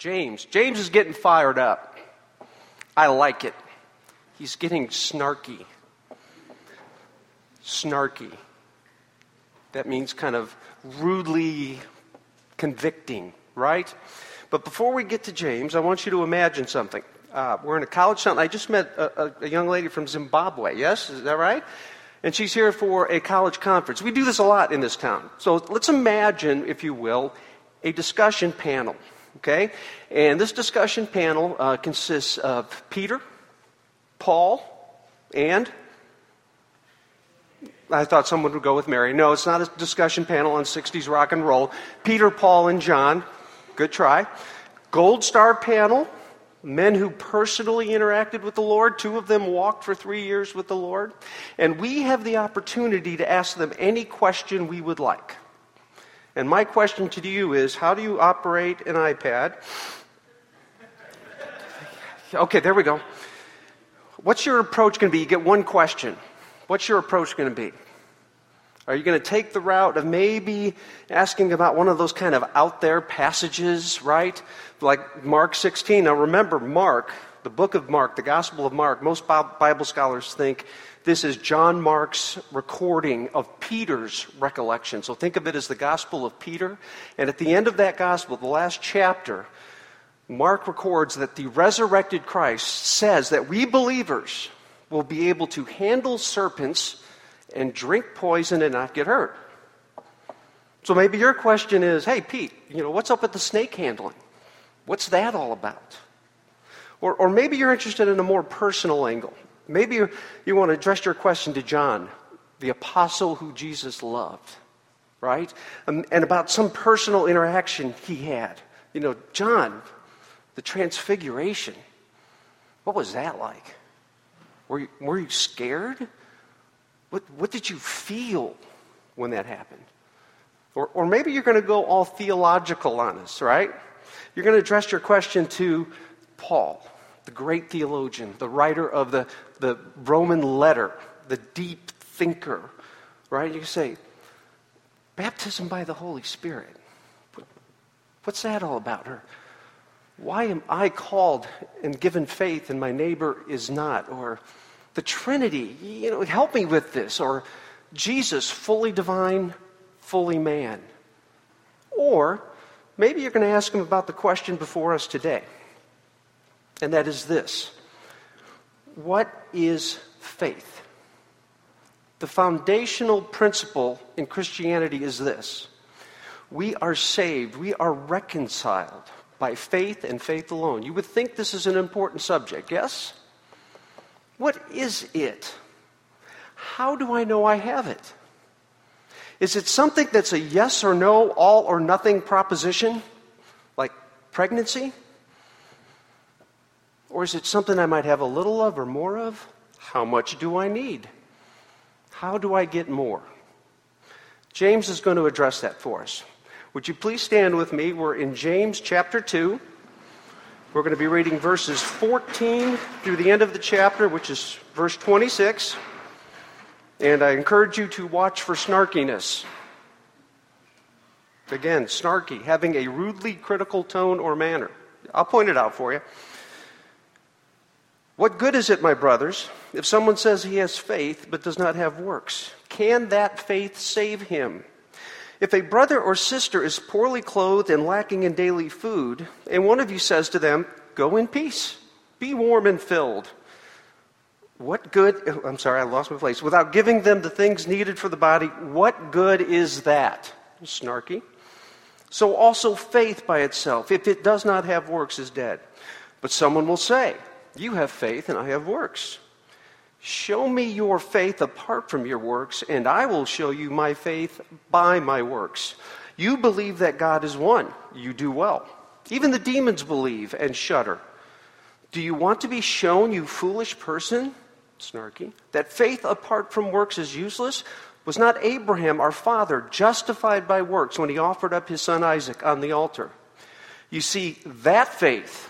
James. James is getting fired up. I like it. He's getting snarky. Snarky. That means kind of rudely convicting, right? But before we get to James, I want you to imagine something. Uh, we're in a college town. I just met a, a, a young lady from Zimbabwe. Yes, is that right? And she's here for a college conference. We do this a lot in this town. So let's imagine, if you will, a discussion panel. Okay? And this discussion panel uh, consists of Peter, Paul, and I thought someone would go with Mary. No, it's not a discussion panel on 60s rock and roll. Peter, Paul, and John. Good try. Gold star panel, men who personally interacted with the Lord. Two of them walked for three years with the Lord. And we have the opportunity to ask them any question we would like. And my question to you is how do you operate an iPad? Okay, there we go. What's your approach going to be? You get one question. What's your approach going to be? Are you going to take the route of maybe asking about one of those kind of out there passages, right? Like Mark 16. Now remember, Mark, the book of Mark, the Gospel of Mark, most Bible scholars think this is John Mark's recording of Peter's recollection. So think of it as the Gospel of Peter. And at the end of that Gospel, the last chapter, Mark records that the resurrected Christ says that we believers will be able to handle serpents and drink poison and not get hurt. So maybe your question is, hey, Pete, you know, what's up with the snake handling? What's that all about? Or, or maybe you're interested in a more personal angle. Maybe you, want to address your question to John, the apostle who Jesus loved, right? And, and about some personal interaction he had. You know, John, the transfiguration, what was that like? Were you, were you scared? What, what did you feel when that happened? Or, or maybe you're going to go all theological on us, right? You're going to address your question to Paul, the great theologian, the writer of the, the Roman letter, the deep thinker, right? You say, baptism by the Holy Spirit. What's that all about? Or why am I called and given faith and my neighbor is not? Or the Trinity, you know, help me with this. Or Jesus, fully divine, fully man. Or maybe you're going to ask him about the question before us today. And that is this What is faith? The foundational principle in Christianity is this we are saved, we are reconciled by faith and faith alone. You would think this is an important subject, yes? What is it? How do I know I have it? Is it something that's a yes or no, all or nothing proposition, like pregnancy? Or is it something I might have a little of or more of? How much do I need? How do I get more? James is going to address that for us. Would you please stand with me? We're in James chapter 2. We're going to be reading verses 14 through the end of the chapter, which is verse 26. And I encourage you to watch for snarkiness. Again, snarky, having a rudely critical tone or manner. I'll point it out for you. What good is it, my brothers, if someone says he has faith but does not have works? Can that faith save him? If a brother or sister is poorly clothed and lacking in daily food, and one of you says to them, Go in peace, be warm and filled, what good, I'm sorry, I lost my place, without giving them the things needed for the body, what good is that? Snarky. So also faith by itself, if it does not have works, is dead. But someone will say, You have faith and I have works. Show me your faith apart from your works, and I will show you my faith by my works. You believe that God is one. You do well. Even the demons believe and shudder. Do you want to be shown, you foolish person? Snarky. That faith apart from works is useless? Was not Abraham, our father, justified by works when he offered up his son Isaac on the altar? You see, that faith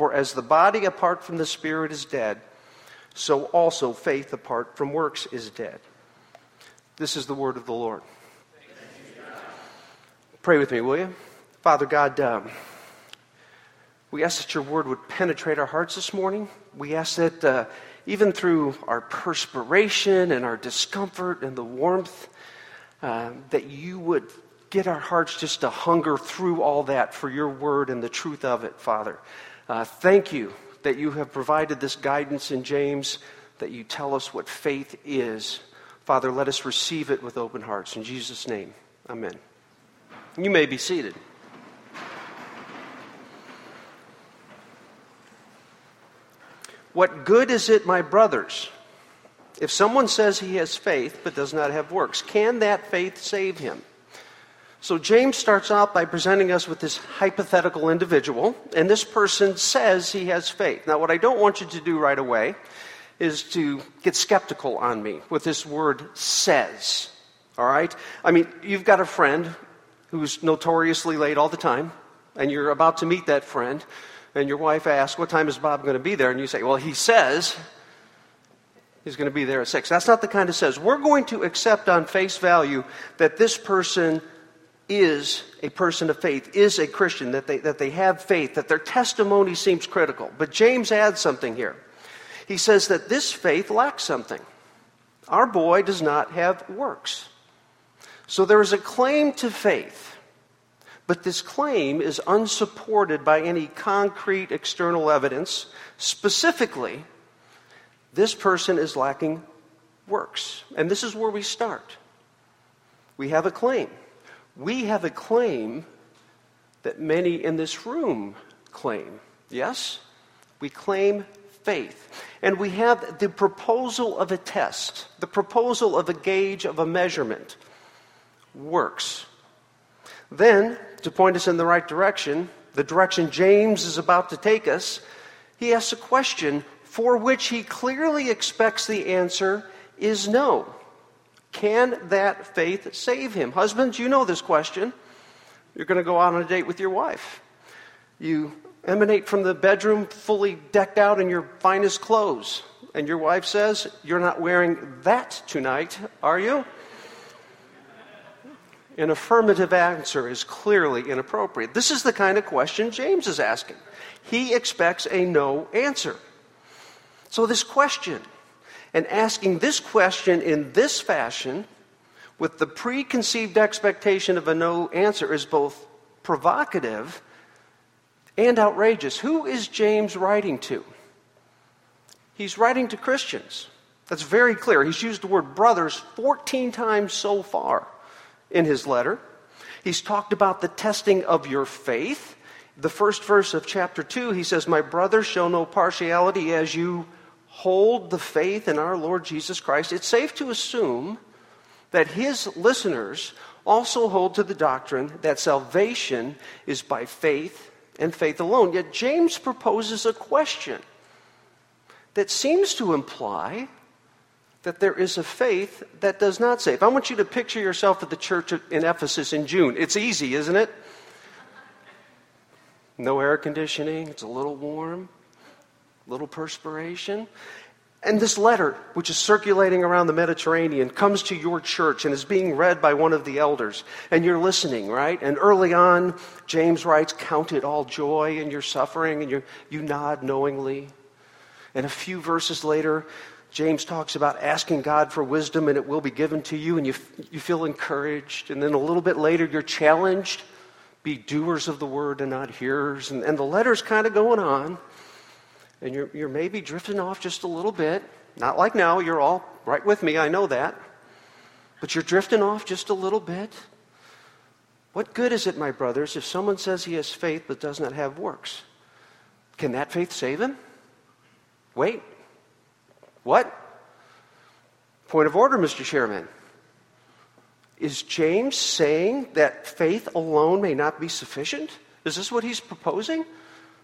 For as the body apart from the spirit is dead, so also faith apart from works is dead. This is the word of the Lord. Pray with me, will you? Father God, um, we ask that your word would penetrate our hearts this morning. We ask that uh, even through our perspiration and our discomfort and the warmth, uh, that you would get our hearts just to hunger through all that for your word and the truth of it, Father. Uh, thank you that you have provided this guidance in James, that you tell us what faith is. Father, let us receive it with open hearts. In Jesus' name, amen. You may be seated. What good is it, my brothers, if someone says he has faith but does not have works? Can that faith save him? So James starts out by presenting us with this hypothetical individual, and this person says he has faith. Now, what I don't want you to do right away is to get skeptical on me with this word says. All right? I mean, you've got a friend who's notoriously late all the time, and you're about to meet that friend, and your wife asks, What time is Bob going to be there? And you say, Well, he says he's going to be there at 6. That's not the kind of says. We're going to accept on face value that this person is a person of faith, is a Christian, that they, that they have faith, that their testimony seems critical. But James adds something here. He says that this faith lacks something. Our boy does not have works. So there is a claim to faith, but this claim is unsupported by any concrete external evidence. Specifically, this person is lacking works. And this is where we start. We have a claim. We have a claim that many in this room claim. Yes? We claim faith. And we have the proposal of a test, the proposal of a gauge, of a measurement works. Then, to point us in the right direction, the direction James is about to take us, he asks a question for which he clearly expects the answer is no. Can that faith save him? Husbands, you know this question. You're going to go out on a date with your wife. You emanate from the bedroom fully decked out in your finest clothes. And your wife says, You're not wearing that tonight, are you? An affirmative answer is clearly inappropriate. This is the kind of question James is asking. He expects a no answer. So, this question, and asking this question in this fashion, with the preconceived expectation of a no answer, is both provocative and outrageous. Who is James writing to? He's writing to Christians. That's very clear. He's used the word brothers 14 times so far in his letter. He's talked about the testing of your faith. The first verse of chapter 2, he says, My brothers, show no partiality as you hold the faith in our Lord Jesus Christ. It's safe to assume that his listeners also hold to the doctrine that salvation is by faith and faith alone. Yet James proposes a question that seems to imply that there is a faith that does not save. I want you to picture yourself at the church in Ephesus in June. It's easy, isn't it? No air conditioning, it's a little warm, little perspiration. And this letter, which is circulating around the Mediterranean, comes to your church and is being read by one of the elders. And you're listening, right? And early on, James writes, Count it all joy in your suffering, and you you nod knowingly. And a few verses later, James talks about asking God for wisdom and it will be given to you, and you, you feel encouraged. And then a little bit later, you're challenged be doers of the word and not hearers. And, and the letter's kind of going on, and you're, you're maybe drifting off just a little bit. Not like now, you're all right with me, I know that. But you're drifting off just a little bit. What good is it, my brothers, if someone says he has faith but does not have works? Can that faith save him? Wait, what? Point of order, Mr. Chairman. Is James saying that faith alone may not be sufficient? Is this what he's proposing?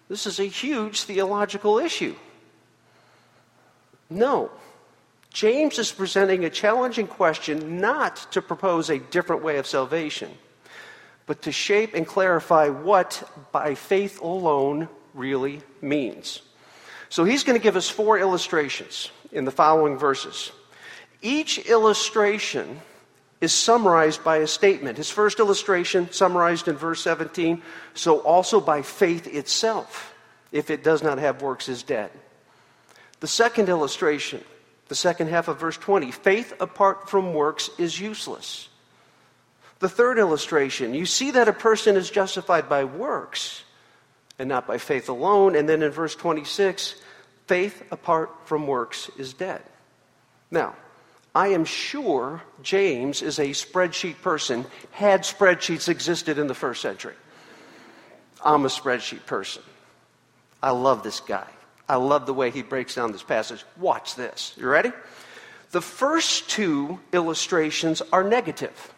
This is a huge theological issue. No. James is presenting a challenging question not to propose a different way of salvation, but to shape and clarify what by faith alone really means. So he's going to give us four illustrations in the following verses. Each illustration is summarized by a statement. His first illustration, summarized in verse 17, so also by faith itself, if it does not have works, is dead. The second illustration, the second half of verse 20, faith apart from works is useless. The third illustration, you see that a person is justified by works and not by faith alone. And then in verse 26, faith apart from works is dead. Now, I am sure James is a spreadsheet person, had spreadsheets existed in the first century. I'm a spreadsheet person. I love this guy. I love the way he breaks down this passage. Watch this. You ready? The first two illustrations are negative.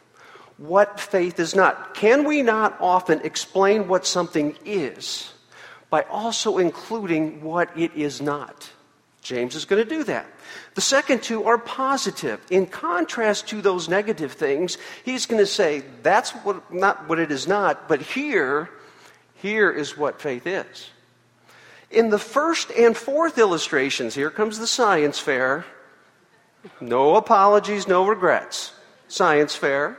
What faith is not. Can we not often explain what something is by also including what it is not? James is going to do that. The second two are positive. In contrast to those negative things, he's going to say that's what, not what it is not, but here, here is what faith is. In the first and fourth illustrations, here comes the science fair. No apologies, no regrets. Science fair.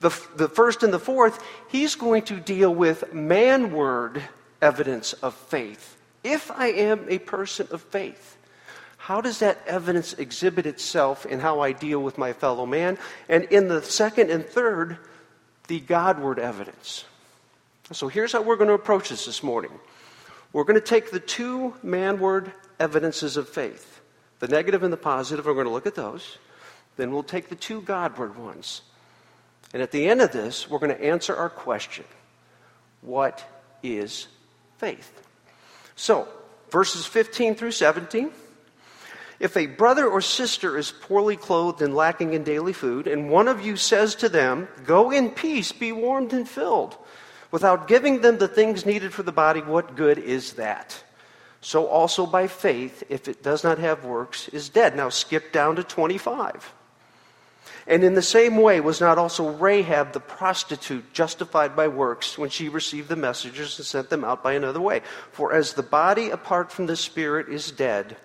The, the first and the fourth, he's going to deal with manward evidence of faith. If I am a person of faith, how does that evidence exhibit itself in how I deal with my fellow man? And in the second and third, the Godward evidence. So here's how we're going to approach this this morning. We're going to take the two manward evidences of faith, the negative and the positive, we're going to look at those. Then we'll take the two Godward ones. And at the end of this, we're going to answer our question What is faith? So, verses 15 through 17. If a brother or sister is poorly clothed and lacking in daily food, and one of you says to them, Go in peace, be warmed and filled, without giving them the things needed for the body, what good is that? So also by faith, if it does not have works, is dead. Now skip down to 25. And in the same way, was not also Rahab the prostitute justified by works when she received the messengers and sent them out by another way? For as the body apart from the spirit is dead,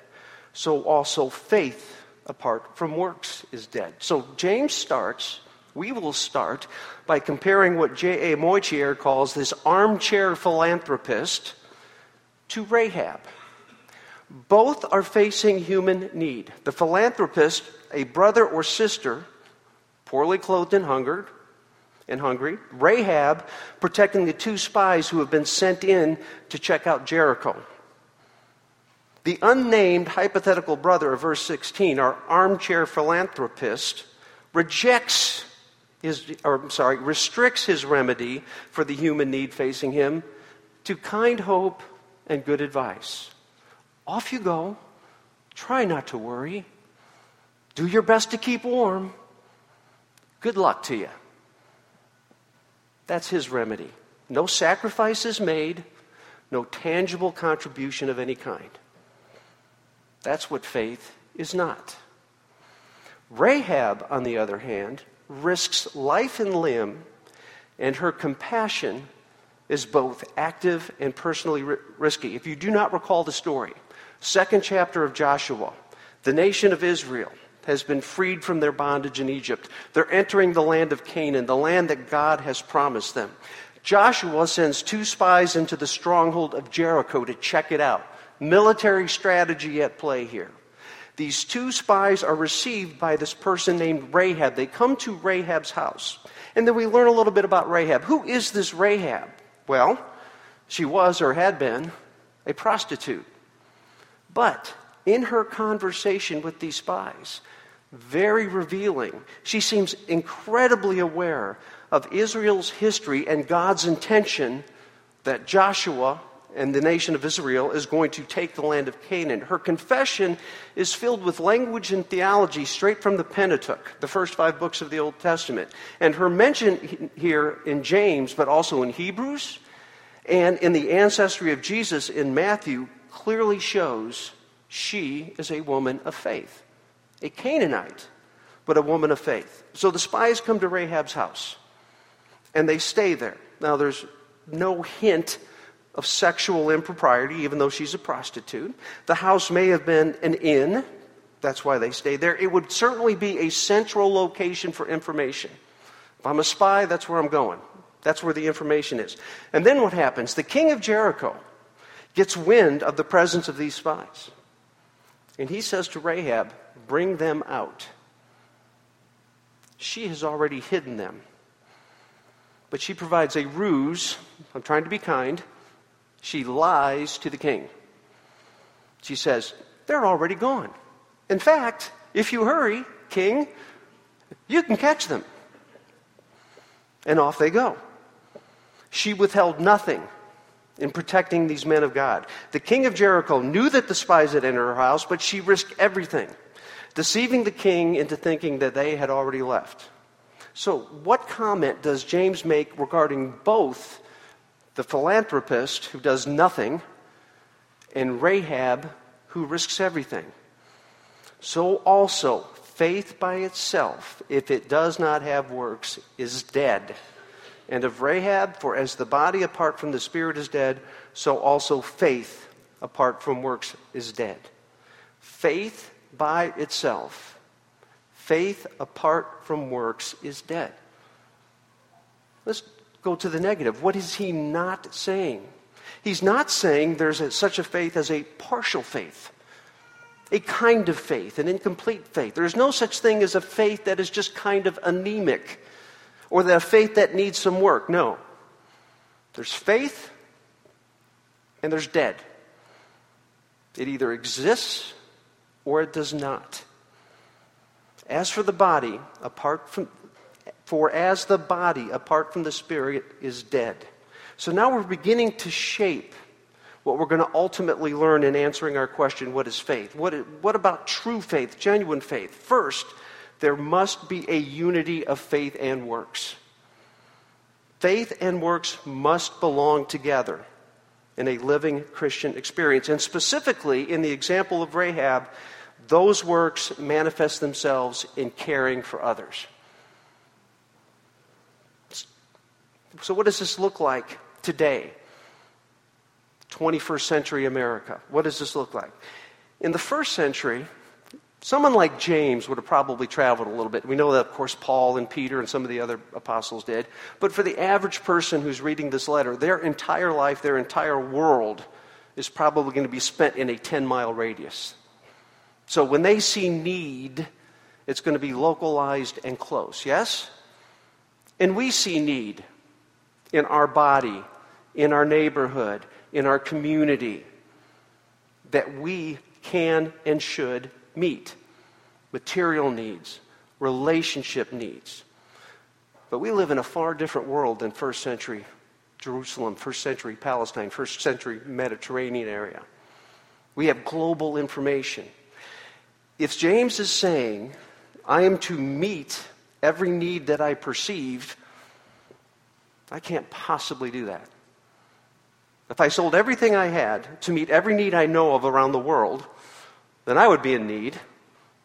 so also faith apart from works is dead. So James starts, we will start by comparing what J.A. Motyer calls this armchair philanthropist to Rahab. Both are facing human need. The philanthropist, a brother or sister, poorly clothed and hungered, and hungry. Rahab protecting the two spies who have been sent in to check out Jericho. The unnamed hypothetical brother of verse 16, our armchair philanthropist, rejects his, or I'm sorry, restricts his remedy for the human need facing him to kind hope and good advice. Off you go. Try not to worry. Do your best to keep warm. Good luck to you. That's his remedy. No sacrifice is made, no tangible contribution of any kind. That's what faith is not. Rahab, on the other hand, risks life and limb, and her compassion is both active and personally risky. If you do not recall the story, second chapter of Joshua, the nation of Israel has been freed from their bondage in Egypt. They're entering the land of Canaan, the land that God has promised them. Joshua sends two spies into the stronghold of Jericho to check it out military strategy at play here. These two spies are received by this person named Rahab. They come to Rahab's house. And then we learn a little bit about Rahab. Who is this Rahab? Well, she was or had been a prostitute. But in her conversation with these spies, very revealing, she seems incredibly aware of Israel's history and God's intention that Joshua and the nation of Israel is going to take the land of Canaan. Her confession is filled with language and theology straight from the Pentateuch, the first five books of the Old Testament. And her mention here in James, but also in Hebrews And in the ancestry of Jesus in Matthew, clearly shows she is a woman of faith, a Canaanite, but a woman of faith. So the spies come to Rahab's house and they stay there. Now, there's no hint of sexual impropriety, even though she's a prostitute. The house may have been an inn. That's why they stayed there. It would certainly be a central location for information. If I'm a spy, that's where I'm going. That's where the information is. And then what happens? The king of Jericho gets wind of the presence of these spies. And he says to Rahab, Bring them out. She has already hidden them. But she provides a ruse. I'm trying to be kind. She lies to the king. She says, They're already gone. In fact, if you hurry, king, you can catch them. And off they go. She withheld nothing in protecting these men of God. The king of Jericho knew that the spies had entered her house, but she risked everything, deceiving the king into thinking that they had already left. So, what comment does James make regarding both the philanthropist who does nothing, and Rahab who risks everything. So also, faith by itself, if it does not have works, is dead. And of Rahab, for as the body apart from the spirit is dead, so also faith apart from works is dead. Faith by itself, faith apart from works is dead. Let's go to the negative. What is he not saying? He's not saying there's a, such a faith as a partial faith, a kind of faith, an incomplete faith. There's no such thing as a faith that is just kind of anemic or the faith that needs some work. No. There's faith and there's dead. It either exists or it does not. As for the body, apart from for as the body, apart from the spirit, is dead. So now we're beginning to shape what we're going to ultimately learn in answering our question what is faith? What, what about true faith, genuine faith? First, there must be a unity of faith and works. Faith and works must belong together in a living Christian experience. And specifically, in the example of Rahab, those works manifest themselves in caring for others. So, what does this look like today? 21st century America. What does this look like? In the first century, someone like James would have probably traveled a little bit. We know that, of course, Paul and Peter and some of the other apostles did. But for the average person who's reading this letter, their entire life, their entire world is probably going to be spent in a 10 mile radius. So when they see need, it's going to be localized and close. Yes? And we see need in our body, in our neighborhood, in our community that we can and should meet material needs, relationship needs. But we live in a far different world than first century Jerusalem, first century Palestine, first century Mediterranean area. We have global information. If James is saying, I am to meet every need that I perceive, I can't possibly do that. If I sold everything I had to meet every need I know of around the world, then I would be in need,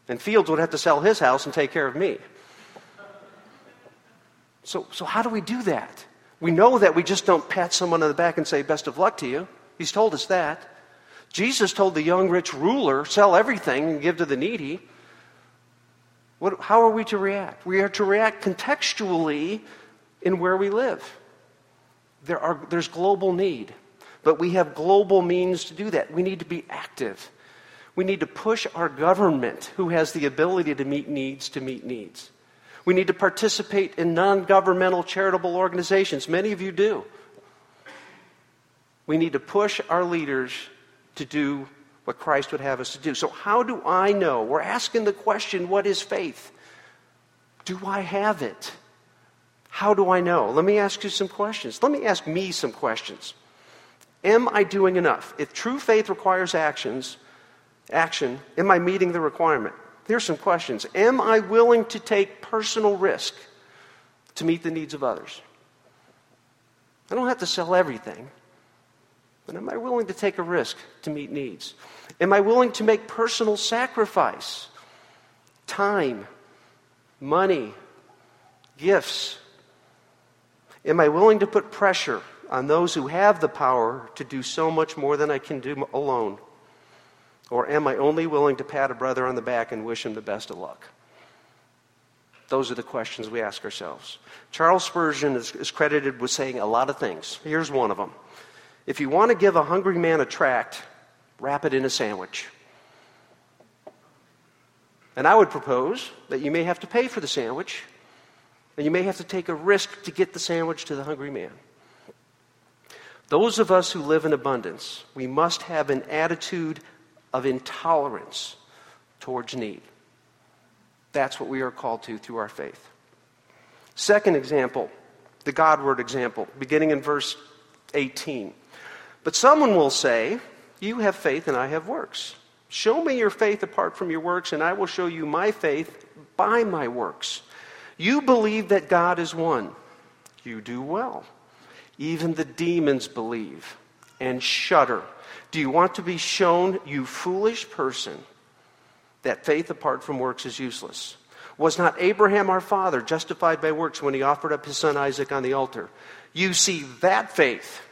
and Fields would have to sell his house and take care of me. So, so how do we do that? We know that we just don't pat someone on the back and say, Best of luck to you. He's told us that. Jesus told the young rich ruler, Sell everything and give to the needy. What, how are we to react? We are to react contextually in where we live. There are, there's global need, but we have global means to do that. We need to be active. We need to push our government, who has the ability to meet needs, to meet needs. We need to participate in non governmental charitable organizations. Many of you do. We need to push our leaders to do what Christ would have us to do. So, how do I know? We're asking the question what is faith? Do I have it? How do I know? Let me ask you some questions. Let me ask me some questions. Am I doing enough? If true faith requires actions, action, am I meeting the requirement? Here's some questions. Am I willing to take personal risk to meet the needs of others? I don't have to sell everything. But am I willing to take a risk to meet needs? Am I willing to make personal sacrifice? Time, money, gifts. Am I willing to put pressure on those who have the power to do so much more than I can do alone? Or am I only willing to pat a brother on the back and wish him the best of luck? Those are the questions we ask ourselves. Charles Spurgeon is, is credited with saying a lot of things. Here's one of them If you want to give a hungry man a tract, wrap it in a sandwich. And I would propose that you may have to pay for the sandwich, and you may have to take a risk to get the sandwich to the hungry man. Those of us who live in abundance, we must have an attitude of intolerance towards need. That's what we are called to through our faith. Second example, the Godward example, beginning in verse 18. But someone will say, You have faith and I have works. Show me your faith apart from your works, and I will show you my faith by my works. You believe that God is one. You do well. Even the demons believe and shudder. Do you want to be shown, you foolish person, that faith apart from works is useless? Was not Abraham our father justified by works when he offered up his son Isaac on the altar? You see, that faith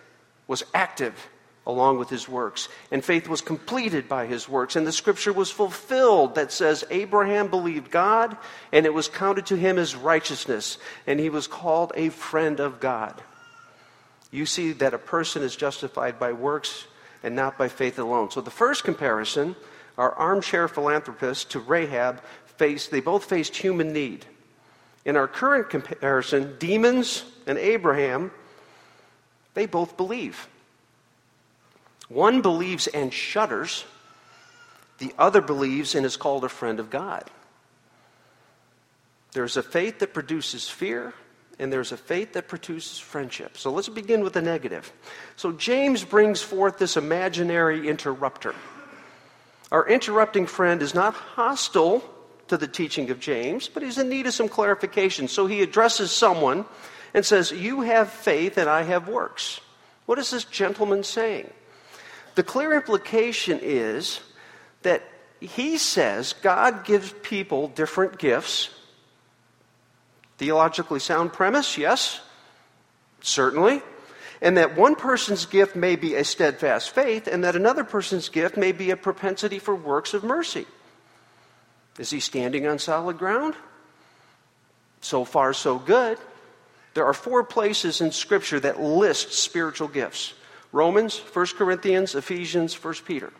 was active along with his works. And faith was completed by his works. And the scripture was fulfilled that says, Abraham believed God, and it was counted to him as righteousness, and he was called a friend of God. You see that a person is justified by works and not by faith alone. So the first comparison, our armchair philanthropist to Rahab, faced, they both faced human need. In our current comparison, demons and Abraham, they both believe. One believes and shudders, the other believes and is called a friend of God. There's a faith that produces fear, and there's a faith that produces friendship. So let's begin with the negative. So James brings forth this imaginary interrupter. Our interrupting friend is not hostile to the teaching of James, but he's in need of some clarification. So he addresses someone and says, You have faith and I have works. What is this gentleman saying? The clear implication is that he says God gives people different gifts. Theologically sound premise, yes, certainly. And that one person's gift may be a steadfast faith, and that another person's gift may be a propensity for works of mercy. Is he standing on solid ground? So far, so good. There are four places in Scripture that list spiritual gifts Romans, 1 Corinthians, Ephesians, 1 Peter.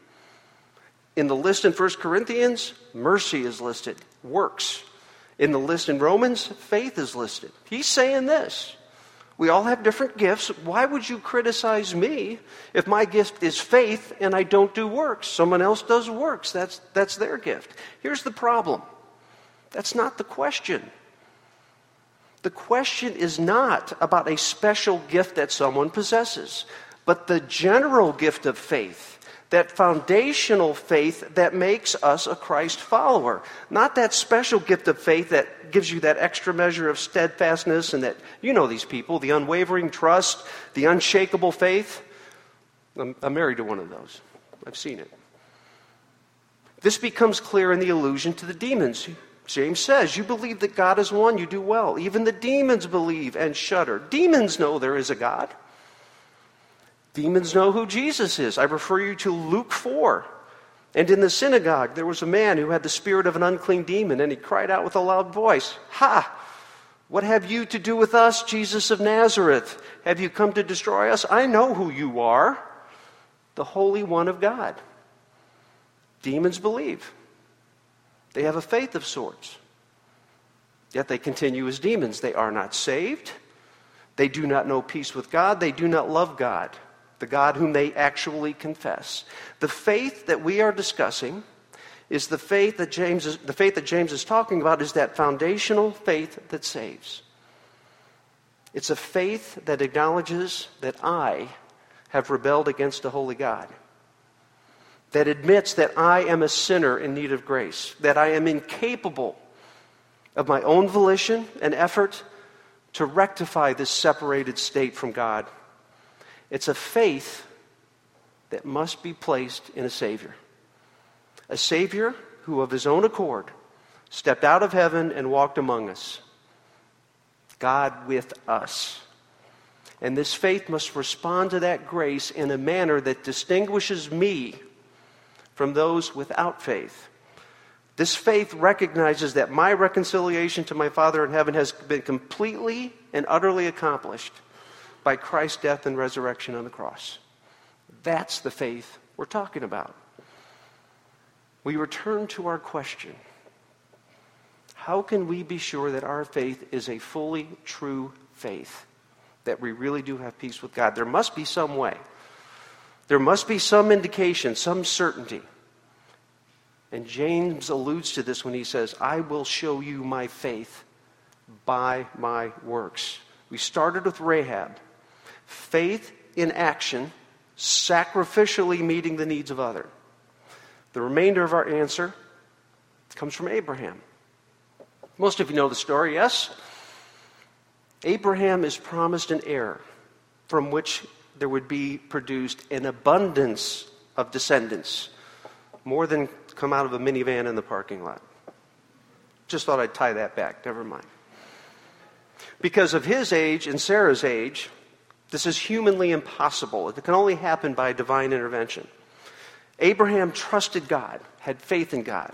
In the list in 1 Corinthians, mercy is listed, works. In the list in Romans, faith is listed. He's saying this. We all have different gifts. Why would you criticize me if my gift is faith and I don't do works? Someone else does works. That's, that's their gift. Here's the problem that's not the question. The question is not about a special gift that someone possesses but the general gift of faith, that foundational faith that makes us a Christ follower. Not that special gift of faith that gives you that extra measure of steadfastness and that, you know, these people, the unwavering trust, the unshakable faith. I'm, I'm married to one of those. I've seen it. This becomes clear in the allusion to the demons. James says, You believe that God is one, you do well. Even the demons believe and shudder. Demons know there is a God. Demons know who Jesus is. I refer you to Luke 4. And in the synagogue, there was a man who had the spirit of an unclean demon, and he cried out with a loud voice, Ha! What have you to do with us, Jesus of Nazareth? Have you come to destroy us? I know who you are, the Holy One of God. Demons believe. They have a faith of sorts. Yet they continue as demons. They are not saved. They do not know peace with God. They do not love God the God whom they actually confess. The faith that we are discussing is the faith that James is, the faith that James is talking about is that foundational faith that saves. It's a faith that acknowledges that I have rebelled against a holy God. That admits that I am a sinner in need of grace, that I am incapable of my own volition and effort to rectify this separated state from God it's a faith that must be placed in a Savior. A Savior who, of his own accord, stepped out of heaven and walked among us. God with us. And this faith must respond to that grace in a manner that distinguishes me from those without faith. This faith recognizes that my reconciliation to my Father in heaven has been completely and utterly accomplished by Christ's death and resurrection on the cross. That's the faith we're talking about. We return to our question How can we be sure that our faith is a fully true faith? That we really do have peace with God? There must be some way. There must be some indication, some certainty and James alludes to this when he says, I will show you my faith by my works. We started with Rahab. Faith in action, sacrificially meeting the needs of others. The remainder of our answer comes from Abraham. Most of you know the story, yes? Abraham is promised an heir from which there would be produced an abundance of descendants, more than come out of a minivan in the parking lot. Just thought I'd tie that back. Never mind. Because of his age and Sarah's age, this is humanly impossible. It can only happen by divine intervention. Abraham trusted God, had faith in God.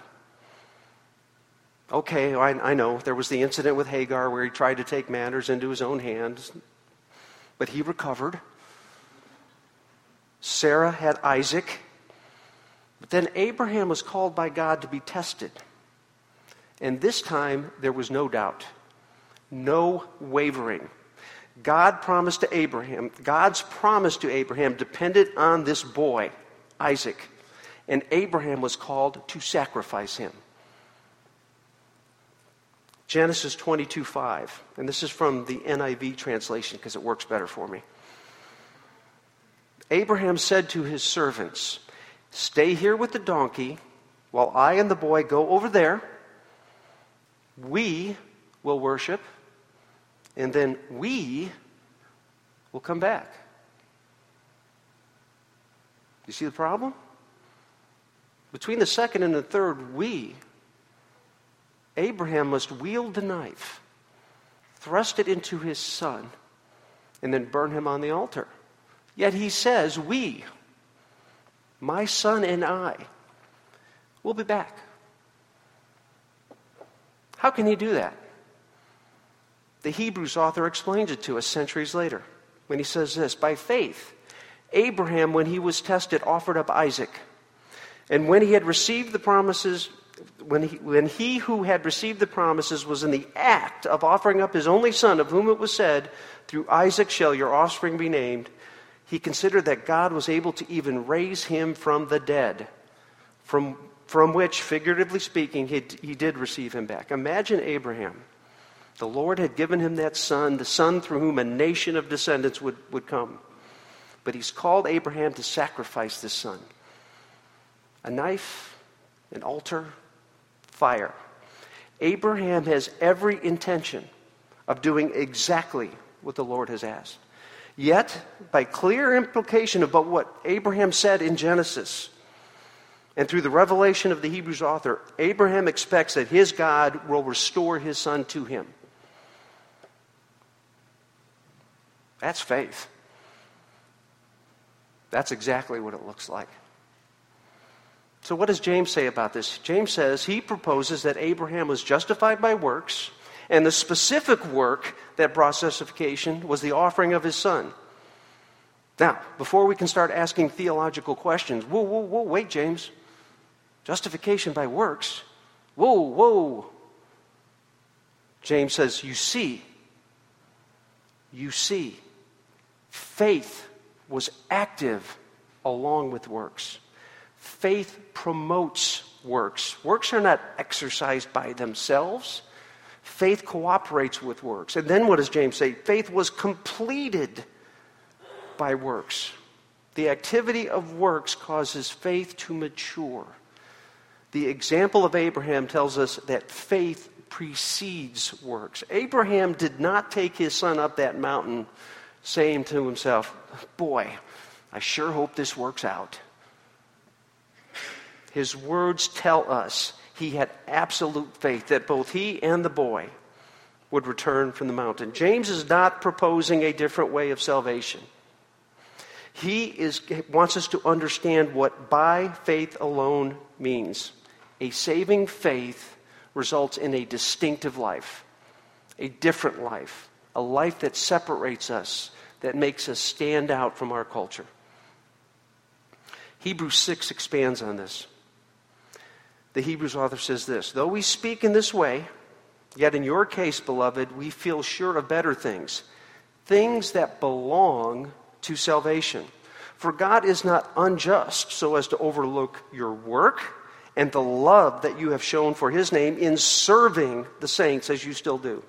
Okay, I, I, know there was the incident with Hagar where he tried to take matters into his own hands, but he recovered. Sarah had Isaac. But then Abraham was called by God to be tested. And this time, there was no doubt, no wavering. God promised to Abraham, God's promise to Abraham depended on this boy, Isaac. And Abraham was called to sacrifice him. Genesis 22 5. And this is from the NIV translation because it works better for me. Abraham said to his servants, Stay here with the donkey while I and the boy go over there. We will worship, and then we will come back. You see the problem? Between the second and the third we, Abraham must wield the knife, thrust it into his son, and then burn him on the altar. Yet he says, We my son and I will be back. How can he do that? The Hebrews author explains it to us centuries later when he says this By faith, Abraham, when he was tested, offered up Isaac. And when he had received the promises, when he, when he who had received the promises was in the act of offering up his only son, of whom it was said, Through Isaac shall your offspring be named, he considered that God was able to even raise him from the dead, from, from which, figuratively speaking, he, he did receive him back. Imagine Abraham. The Lord had given him that son, the son through whom a nation of descendants would, would come. But he's called Abraham to sacrifice this son. A knife, an altar, fire. Abraham has every intention of doing exactly what the Lord has asked. Yet, by clear implication about what Abraham said in Genesis, and through the revelation of the Hebrews author, Abraham expects that his God will restore his son to him. That's faith. That's exactly what it looks like. So, what does James say about this? James says he proposes that Abraham was justified by works and the specific work that brought justification was the offering of his son. Now, before we can start asking theological questions, whoa, whoa, whoa, wait, James. Justification by works? Whoa, whoa. James says, You see, you see, faith was active along with works. Faith promotes works. Works are not exercised by themselves, Faith cooperates with works. And then what does James say? Faith was completed by works. The activity of works causes faith to mature. The example of Abraham tells us that faith precedes works. Abraham did not take his son up that mountain saying to himself, Boy, I sure hope this works out. His words tell us he had absolute faith that both he and the boy would return from the mountain. James is not proposing a different way of salvation. He is, wants us to understand what by faith alone means. A saving faith results in a distinctive life, a different life, a life that separates us, that makes us stand out from our culture. Hebrews 6 expands on this. The Hebrews author says this Though we speak in this way, yet in your case, beloved, we feel sure of better things, things that belong to salvation. For God is not unjust so as to overlook your work and the love that you have shown for his name in serving the saints as you still do.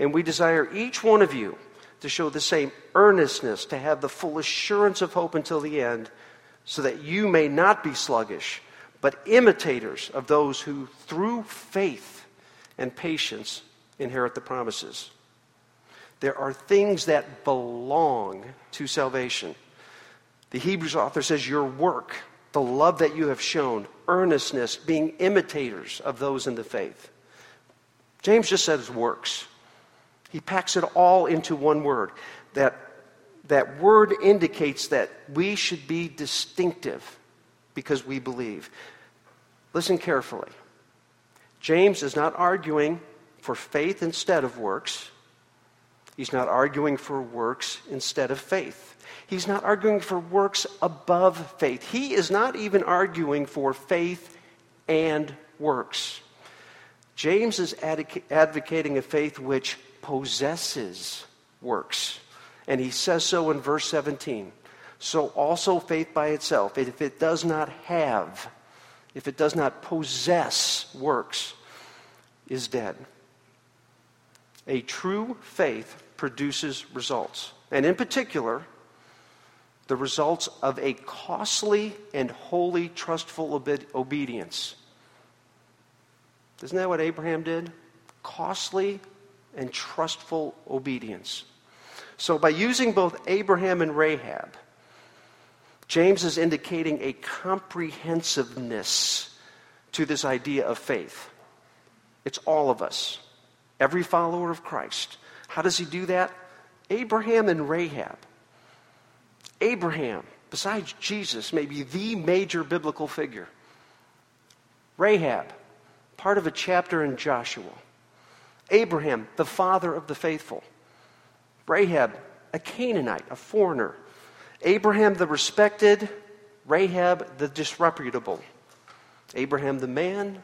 And we desire each one of you to show the same earnestness, to have the full assurance of hope until the end, so that you may not be sluggish, but imitators of those who, through faith and patience, inherit the promises. There are things that belong to salvation. The Hebrews author says, Your work, the love that you have shown, earnestness, being imitators of those in the faith. James just says works. He packs it all into one word. That, that word indicates that we should be distinctive because we believe. Listen carefully. James is not arguing for faith instead of works. He's not arguing for works instead of faith. He's not arguing for works above faith. He is not even arguing for faith and works. James is advocating a faith which possesses works. And he says so in verse 17. So also faith by itself, if it does not have, if it does not possess works, is dead. A true faith produces results. And in particular, the results of a costly and wholly trustful obe- obedience. Isn't that what Abraham did? Costly and trustful obedience. So, by using both Abraham and Rahab, James is indicating a comprehensiveness to this idea of faith. It's all of us, every follower of Christ. How does he do that? Abraham and Rahab Abraham, besides Jesus, may be the major biblical figure. Rahab, part of a chapter in Joshua. Abraham, the father of the faithful. Rahab, a Canaanite, a foreigner. Abraham, the respected. Rahab, the disreputable. Abraham, the man.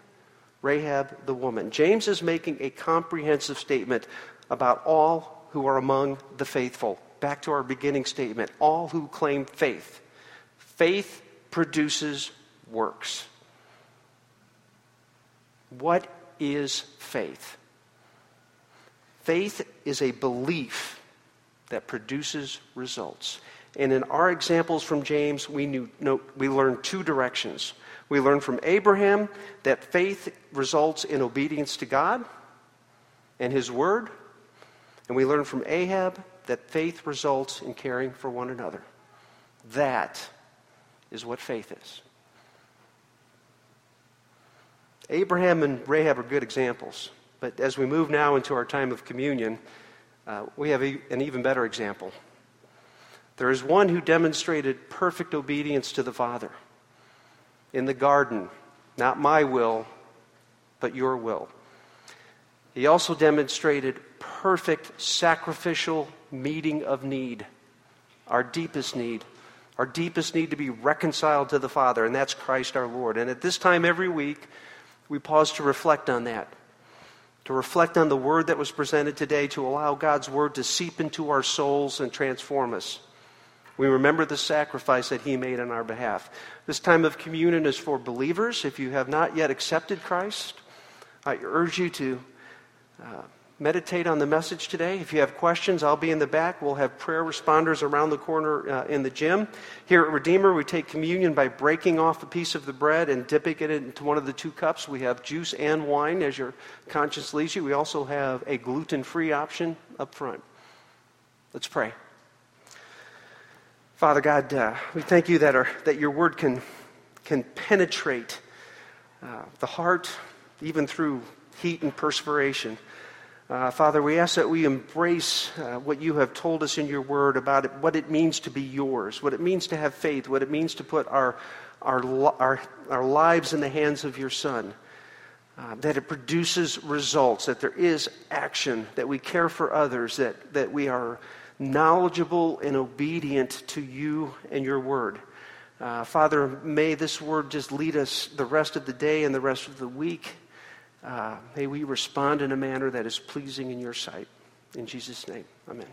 Rahab, the woman. James is making a comprehensive statement about all who are among the faithful back to our beginning statement all who claim faith. Faith produces works. What is faith? Faith is a belief that produces results. And in our examples from James, we, knew, no, we learn two directions. We learn from Abraham that faith results in obedience to God and his word. And we learn from Rahab that faith results in caring for one another. That is what faith is. Abraham and Rahab are good examples. But as we move now into our time of communion, uh, we have a, an even better example. There is one who demonstrated perfect obedience to the Father in the garden, not my will, but your will. He also demonstrated perfect sacrificial meeting of need, our deepest need, our deepest need to be reconciled to the Father, and that's Christ our Lord. And at this time every week, we pause to reflect on that, to reflect on the word that was presented today, to allow God's word to seep into our souls and transform us. We remember the sacrifice that He made on our behalf. This time of communion is for believers. If you have not yet accepted Christ, I urge you to. Uh, meditate on the message today. If you have questions, I'll be in the back. We'll have prayer responders around the corner uh, in the gym. Here at Redeemer, we take communion by breaking off a piece of the bread and dipping it into one of the two cups. We have juice and wine as your conscience leads you. We also have a gluten free option up front. Let's pray. Father God, uh, we thank you that, our, that your word can, can penetrate uh, the heart, even through heat and perspiration. Uh, Father, we ask that we embrace uh, what you have told us in your word about it, what it means to be yours, what it means to have faith, what it means to put our, our, our, our lives in the hands of your Son. Uh, that it produces results, that there is action, that we care for others, that, that we are knowledgeable and obedient to you and your word. Uh, Father, may this word just lead us the rest of the day and the rest of the week. Uh, may we respond in a manner that is pleasing in your sight. In Jesus' name, amen.